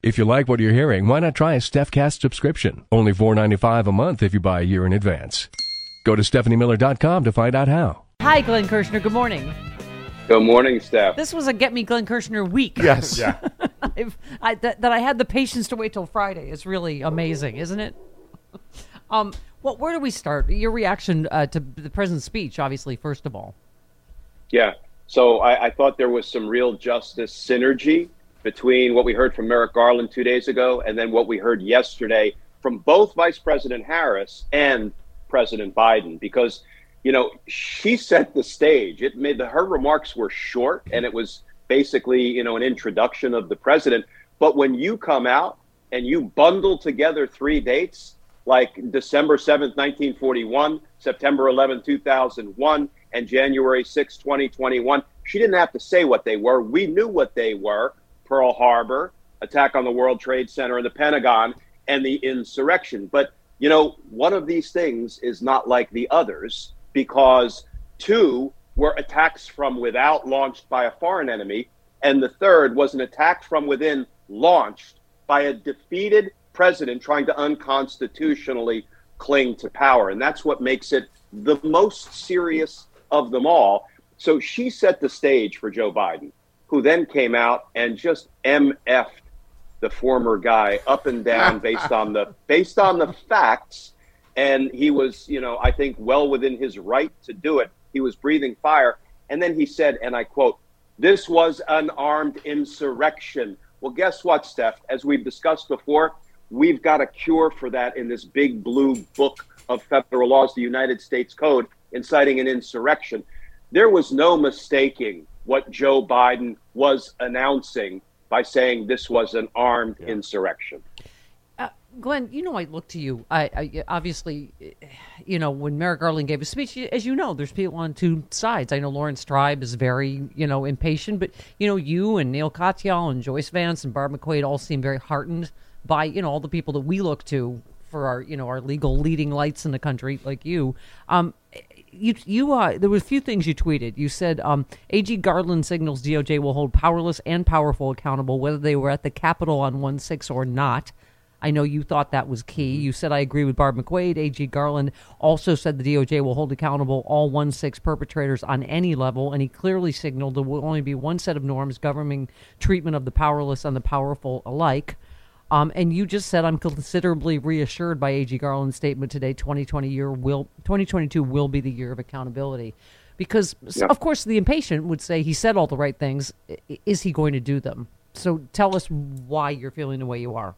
If you like what you're hearing, why not try a StephCast subscription? Only $4.95 a month if you buy a year in advance. Go to StephanieMiller.com to find out how. Hi, Glenn Kirshner. Good morning. Good morning, Steph. This was a Get Me Glenn Kirshner week. Yes. Yeah. I, that, that I had the patience to wait till Friday is really amazing, isn't it? um, well, where do we start? Your reaction uh, to the president's speech, obviously, first of all. Yeah. So I, I thought there was some real justice synergy between what we heard from Merrick Garland two days ago and then what we heard yesterday from both Vice President Harris and President Biden, because you know she set the stage. It made the, her remarks were short and it was basically you know an introduction of the president. But when you come out and you bundle together three dates like December 7th, 1941, September 11th, 2001, and January 6, 2021, she didn't have to say what they were. We knew what they were Pearl Harbor, attack on the World Trade Center and the Pentagon, and the insurrection. But, you know, one of these things is not like the others because two were attacks from without launched by a foreign enemy, and the third was an attack from within launched by a defeated president trying to unconstitutionally cling to power. And that's what makes it the most serious of them all. So she set the stage for Joe Biden who then came out and just MF'd the former guy up and down based on the based on the facts. And he was, you know, I think well within his right to do it. He was breathing fire. And then he said, and I quote, this was an armed insurrection. Well, guess what, Steph? As we've discussed before, we've got a cure for that in this big blue book of federal laws, the United States Code, inciting an insurrection. There was no mistaking what Joe Biden was announcing by saying this was an armed yeah. insurrection. Uh, Glenn, you know I look to you. I, I, obviously, you know when Merrick Garland gave a speech, as you know, there's people on two sides. I know Laurence Tribe is very, you know, impatient, but you know you and Neil Katyal and Joyce Vance and Barb McQuade all seem very heartened by you know all the people that we look to for our you know our legal leading lights in the country like you. Um, you you uh there were a few things you tweeted. You said um, AG Garland signals DOJ will hold powerless and powerful accountable whether they were at the Capitol on one six or not. I know you thought that was key. You said I agree with Barb McQuade. AG Garland also said the DOJ will hold accountable all one six perpetrators on any level, and he clearly signaled there will only be one set of norms governing treatment of the powerless and the powerful alike. Um, and you just said I'm considerably reassured by AG Garland's statement today. 2020 year will 2022 will be the year of accountability, because of course the impatient would say he said all the right things. Is he going to do them? So tell us why you're feeling the way you are.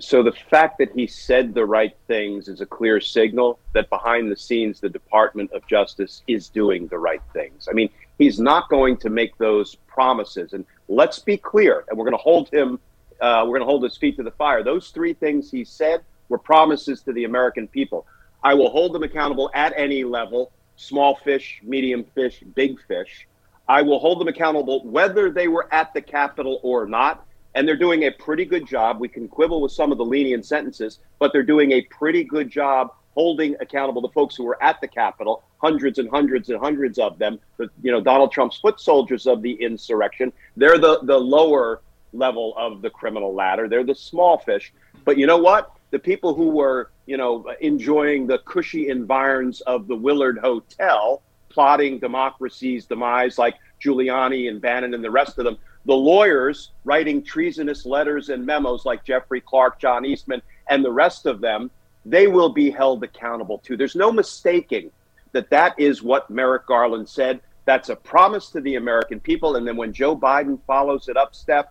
So the fact that he said the right things is a clear signal that behind the scenes the Department of Justice is doing the right things. I mean, he's not going to make those promises. And let's be clear, and we're going to hold him uh, we're going to hold his feet to the fire. Those three things he said were promises to the American people. I will hold them accountable at any level small fish, medium fish, big fish. I will hold them accountable whether they were at the Capitol or not. And they're doing a pretty good job. We can quibble with some of the lenient sentences, but they're doing a pretty good job holding accountable the folks who were at the Capitol, hundreds and hundreds and hundreds of them. The, you know, Donald Trump's foot soldiers of the insurrection. They're the the lower level of the criminal ladder. They're the small fish. But you know what? the people who were, you know, enjoying the cushy environs of the Willard Hotel, plotting democracy's demise, like Giuliani and Bannon and the rest of them. The lawyers writing treasonous letters and memos, like Jeffrey Clark, John Eastman, and the rest of them, they will be held accountable too. There's no mistaking that that is what Merrick Garland said. That's a promise to the American people. And then when Joe Biden follows it up, Steph,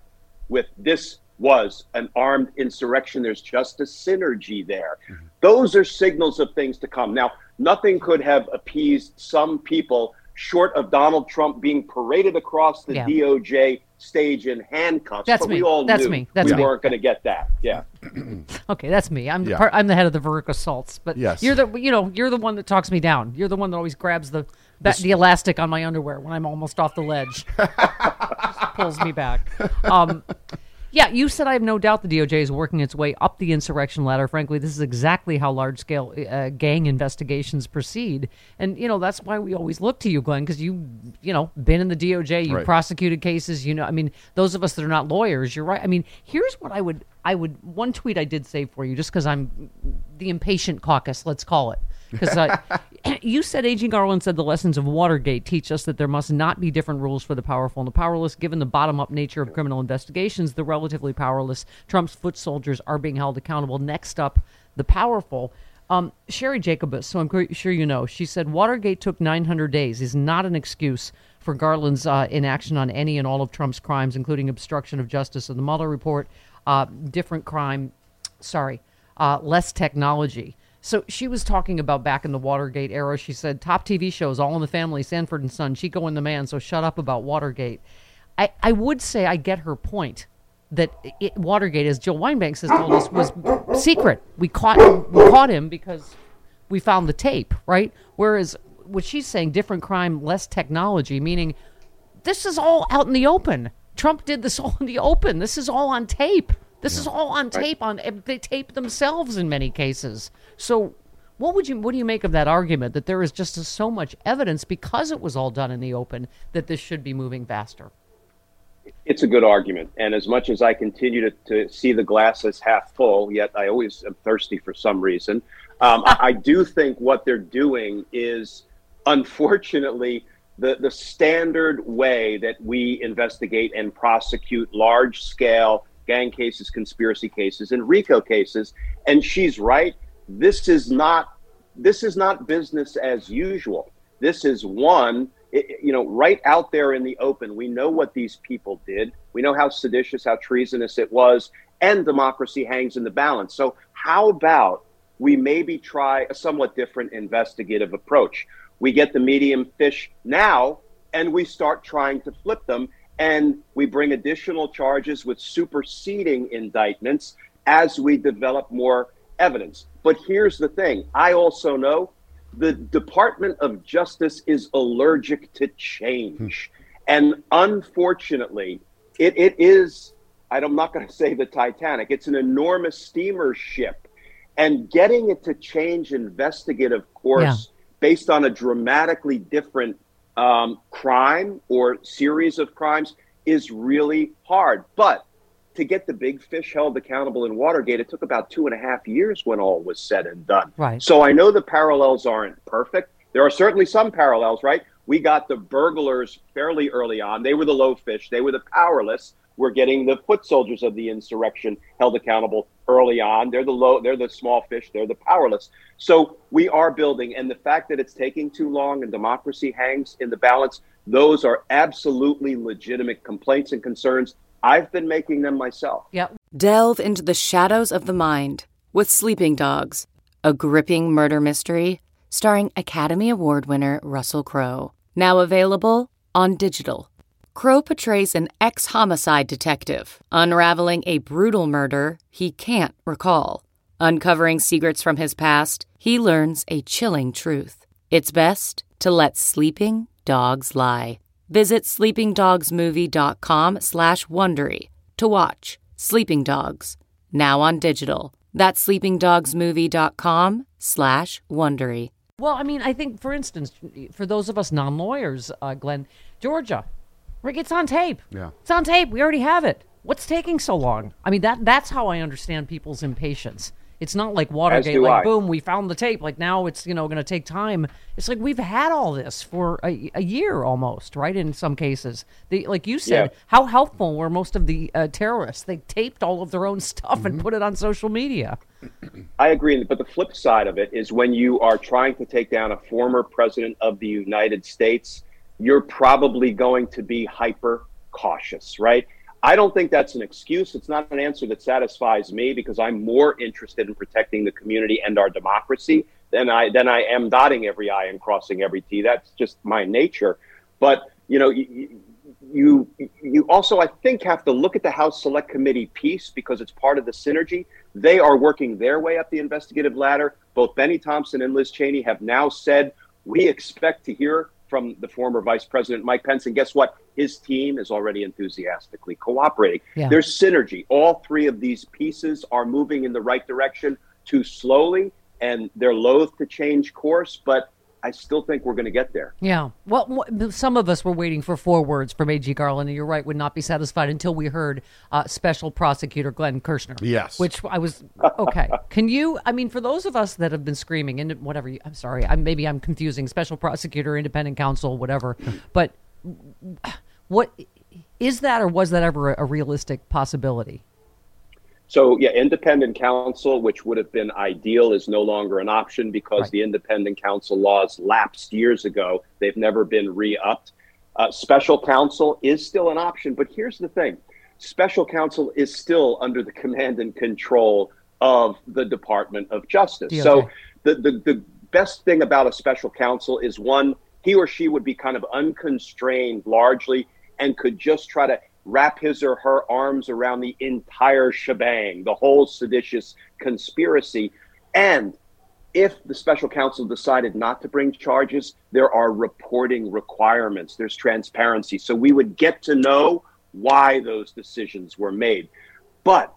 with this was an armed insurrection, there's just a synergy there. Mm-hmm. Those are signals of things to come. Now, nothing could have appeased some people short of Donald Trump being paraded across the yeah. DOJ stage in handcuffs. That's but me. we all that's knew me. That's we me. weren't going to get that. Yeah. okay, that's me. I'm Yeah. part, I'm the head of the Veruca Salts, but Yes. you're the you know you're the one that talks me down. You're the one that always grabs the ba- the elastic on my underwear when I'm almost off the ledge. Pulls me back. Um, yeah, you said I have no doubt the DOJ is working its way up the insurrection ladder. Frankly, this is exactly how large scale uh, gang investigations proceed, and you know that's why we always look to you, Glenn, because you you know been in the DOJ, you Right. prosecuted cases. You know, I mean, those of us that are not lawyers, you're right. I mean, here's what I would I would one tweet I did save for you, just because I'm the impatient caucus, let's call it. Because you said Agent Garland said the lessons of Watergate teach us that there must not be different rules for the powerful and the powerless. Given the bottom up nature of criminal investigations, the relatively powerless, Trump's foot soldiers are being held accountable. Next up, the powerful. Um, Sherry Jacobus, so I'm sure you know, she said Watergate took 900 days is not an excuse for Garland's uh, inaction on any and all of Trump's crimes, including obstruction of justice in the Mueller report, uh, different crime, sorry, uh, less technology. So she was talking about back in the Watergate era. She said top TV shows, All in the Family, Sanford and Son, Chico and the Man. So shut up about Watergate. I, I would say I get her point that it, Watergate, as Jill Wine-Banks has told us, was secret. We caught we caught him because we found the tape, right? Whereas what she's saying, different crime, less technology, meaning this is all out in the open. Trump did this all in the open. This is all on tape. This is all on tape. On they tape themselves in many cases. So, what would you what do you make of that argument that there is just so much evidence because it was all done in the open that this should be moving faster? It's a good argument. And as much as I continue to, to see the glass as half full, yet I always am thirsty for some reason, um, I, I do think what they're doing is, unfortunately, the, the standard way that we investigate and prosecute large scale gang cases, conspiracy cases, and RICO cases. And she's right. This is not this is not business as usual. This is one, it, you know, right out there in the open. We know what these people did. We know how seditious, how treasonous it was, and democracy hangs in the balance. So, how about we maybe try a somewhat different investigative approach? We get the medium fish now, and we start trying to flip them, and we bring additional charges with superseding indictments as we develop more evidence. But here's the thing I also know the Department of Justice is allergic to change. Hmm. And unfortunately, it, it is, I'm not going to say the Titanic, it's an enormous steamer ship. And getting it to change investigative course Yeah. based on a dramatically different um, crime or series of crimes is really hard. But to get the big fish held accountable in Watergate, it took about two and a half years when all was said and done. Right. So I know the parallels aren't perfect. There are certainly some parallels, right? We got the burglars fairly early on. They were the low fish, they were the powerless. We're getting the foot soldiers of the insurrection held accountable early on. They're the low, they're the small fish, they're the powerless. So we are building, and the fact that it's taking too long and democracy hangs in the balance, those are absolutely legitimate complaints and concerns. I've been making them myself. Yeah, Delve into the shadows of the mind with Sleeping Dogs, a gripping murder mystery starring Academy Award winner Russell Crowe. Now available on digital. Crowe portrays an ex homicide detective unraveling a brutal murder he can't recall. Uncovering secrets from his past, he learns a chilling truth. It's best to let sleeping dogs lie. Visit sleepingdogsmovie.com slash Wondery to watch Sleeping Dogs, now on digital. That's sleepingdogsmovie.com slash Wondery. Well, I mean, I think, for instance, for those of us non-lawyers, uh, Glenn, Georgia, Rick, it's on tape. Yeah. it's on tape. We already have it. What's taking so long? I mean, that that's how I understand people's impatience. It's not like Watergate, like I. boom, we found the tape. Like now it's you know going to take time. It's like we've had all this for a, a year almost, right? In some cases, the like you said, Yeah. how helpful were most of the uh, terrorists? They taped all of their own stuff Mm-hmm. and put it on social media. I agree, but the flip side of it is when you are trying to take down a former president of the United States, you're probably going to be hyper cautious, right? I don't think that's an excuse. It's not an answer that satisfies me because I'm more interested in protecting the community and our democracy than I than I am dotting every I and crossing every T. That's just my nature. But you know, you, you you also I think have to look at the House Select Committee piece because it's part of the synergy. They are working their way up the investigative ladder. Both Benny Thompson and Liz Cheney have now said we expect to hear from the former Vice President Mike Pence, and guess what? His team is already enthusiastically cooperating. Yeah. There's synergy. All three of these pieces are moving in the right direction too slowly, and they're loath to change course, but I still think we're going to get there. Yeah. Well, some of us were waiting for four words from A.G. Garland, and you're right, would not be satisfied until we heard uh, Special Prosecutor Glenn Kirshner. Yes. Which I was okay. Can you? I mean, for those of us that have been screaming, and whatever. You, I'm sorry. I, maybe I'm confusing Special Prosecutor, Independent Counsel, whatever. but what is that, or was that ever a, a realistic possibility? So, yeah, independent counsel, which would have been ideal, is no longer an option because Right. the independent counsel laws lapsed years ago. They've never been re upped. Uh, special counsel is still an option, but here's the thing special counsel is still under the command and control of the Department of Justice. DOJ. So, the, the, the best thing about a special counsel is one, he or she would be kind of unconstrained largely and could just try to wrap his or her arms around the entire shebang, the whole seditious conspiracy. And if the special counsel decided not to bring charges, there are reporting requirements, there's transparency. So we would get to know why those decisions were made. But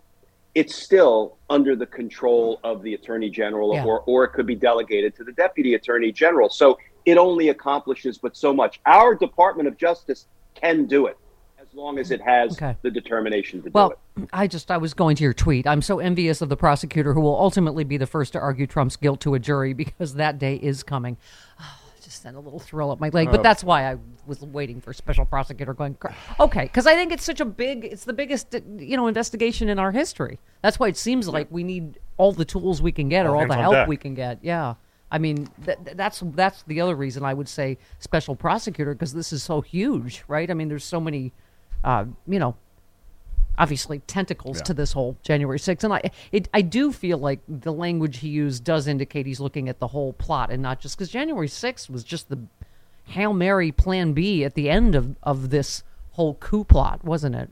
it's still under the control of the attorney general Yeah. or, or it could be delegated to the deputy attorney general. So it only accomplishes but so much. Our Department of Justice can do it long as it has Okay. the determination to do it. Well. I just I was going to your tweet. I'm so envious of the prosecutor who will ultimately be the first to argue Trump's guilt to a jury because that day is coming. Ah, just sent a little thrill up my leg, but oh. that's why I was waiting for special prosecutor going. Okay, because I think it's such a big, it's the biggest, you know, investigation in our history. That's why it seems like we need all the tools we can get or all the help deck. we can get. Yeah, I mean th- th- that's that's the other reason I would say special prosecutor because this is so huge, right? I mean, there's so many, uh, you know, obviously tentacles to this whole January 6th. And I, it, I do feel like the language he used does indicate he's looking at the whole plot and not just because January 6th was just the Hail Mary plan B at the end of, of this whole coup plot, wasn't it?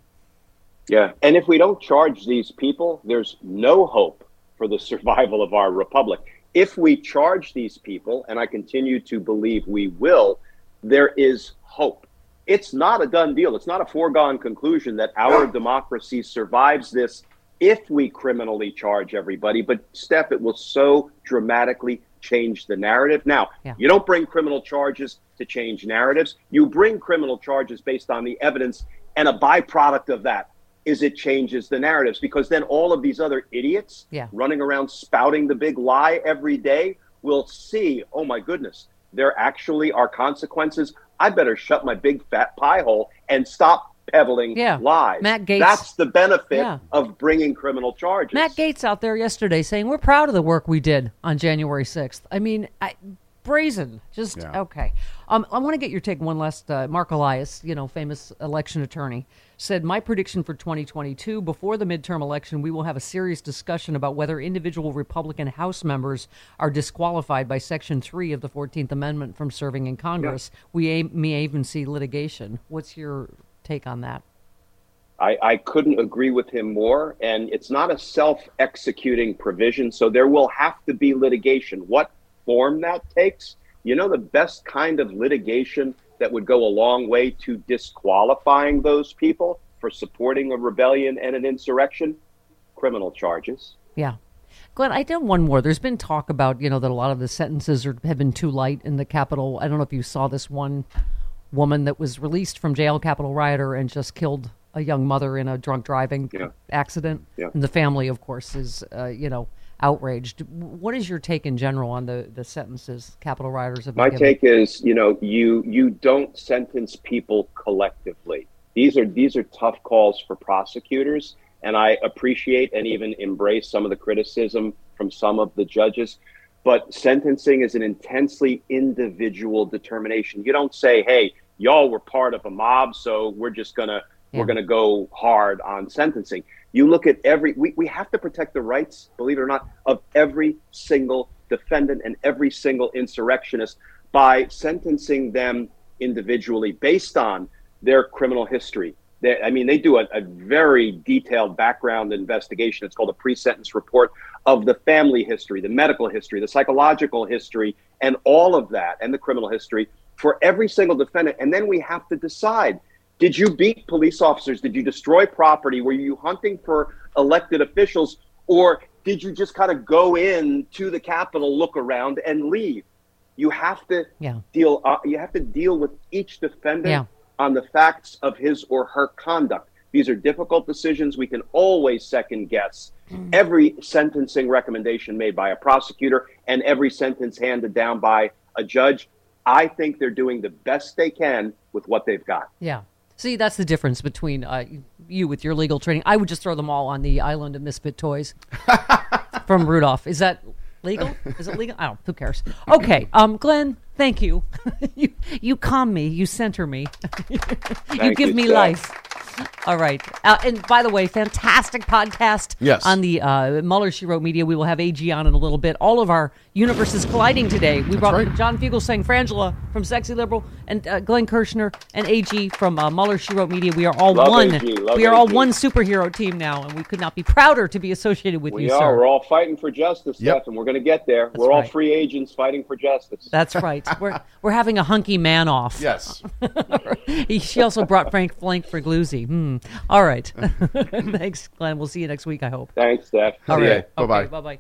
Yeah. And if we don't charge these people, there's no hope for the survival of our republic. If we charge these people, and I continue to believe we will, there is hope. It's not a done deal. It's not a foregone conclusion that our democracy survives this if we criminally charge everybody. But, Steph, it will so dramatically change the narrative. Now, Yeah. you don't bring criminal charges to change narratives, you bring criminal charges based on the evidence, and a byproduct of that is it changes the narratives because then all of these other idiots Yeah. running around spouting the big lie every day will see, oh my goodness, there actually are consequences. I better shut my big fat pie hole and stop peddling Yeah. lies. Matt Gaetz- That's the benefit Yeah. of bringing criminal charges. Matt Gaetz out there yesterday saying we're proud of the work we did on January 6th. I mean, I, brazen. Just Yeah. okay. Um, I want to get your take. One last. Uh, Marc Elias, you know, famous election attorney, said my prediction for 2022 before the midterm election, we will have a serious discussion about whether individual Republican House members are disqualified by Section Three of the 14th Amendment from serving in Congress. We a- may even see litigation. What's your take on that? I, I couldn't agree with him more. And it's not a self executing provision. So there will have to be litigation. What form that takes, you know, the best kind of litigation that would go a long way to disqualifying those people for supporting a rebellion and an insurrection? Criminal charges. Yeah. Glenn, I did one more. There's been talk about, you know, that a lot of the sentences are, have been too light in the Capitol. I don't know if you saw this one woman that was released from jail, Capitol rioter, and just killed a young mother in a drunk driving Yeah. accident. Yeah. And the family, of course, is, uh, you know, outraged. What is your take in general on the the sentences Capitol riders have? My given? take is, you know, you you don't sentence people collectively. These are these are tough calls for prosecutors, and I appreciate and even embrace some of the criticism from some of the judges. But sentencing is an intensely individual determination. You don't say, "Hey, y'all were part of a mob, so we're just gonna Yeah. we're gonna go hard on sentencing." You look at every. We, we have to protect the rights, believe it or not, of every single defendant and every single insurrectionist by sentencing them individually based on their criminal history. They, I mean, they do a, a very detailed background investigation. It's called a pre sentence report of the family history, the medical history, the psychological history, and all of that, and the criminal history for every single defendant. And then we have to decide did you beat police officers? Did you destroy property? Were you hunting for elected officials? Or did you just kind of go in to the Capitol, look around, and leave? You have to Yeah. deal. Uh, you have to deal with each defendant Yeah. on the facts of his or her conduct. These are difficult decisions. We can always second guess every sentencing recommendation made by a prosecutor and every sentence handed down by a judge. I think they're doing the best they can with what they've got. Yeah. See, that's the difference between uh, you with your legal training. I would just throw them all on the island of misfit toys from Rudolph. Is that legal? Is it legal? I don't. Who cares? Okay, um, Glenn, thank you. you you calm me. You center me. you give you, me Steph. life. All right. Uh, and by the way, fantastic podcast. Yes. On the uh, Mueller She Wrote Media. We will have AG on in a little bit. All of our universes colliding today. We brought right. John Fugelsang Frangela from Sexy Liberal and uh, Glenn Kirshner and AG from uh, Mueller She Wrote Media. We are all Love one. AG, love we are all one superhero team now, and we could not be prouder to be associated with We you, are. sir. We're all fighting for justice, Yep. Steph, and we're going to get there. we're all free agents fighting for justice. That's right. We're we're having a hunky man off. Yes. He, she also brought Frank Flank for Gloozy. Hmm. All right. Thanks, Glenn. We'll see you next week. I hope. Thanks, Steph. All See right. Bye-bye. Bye bye.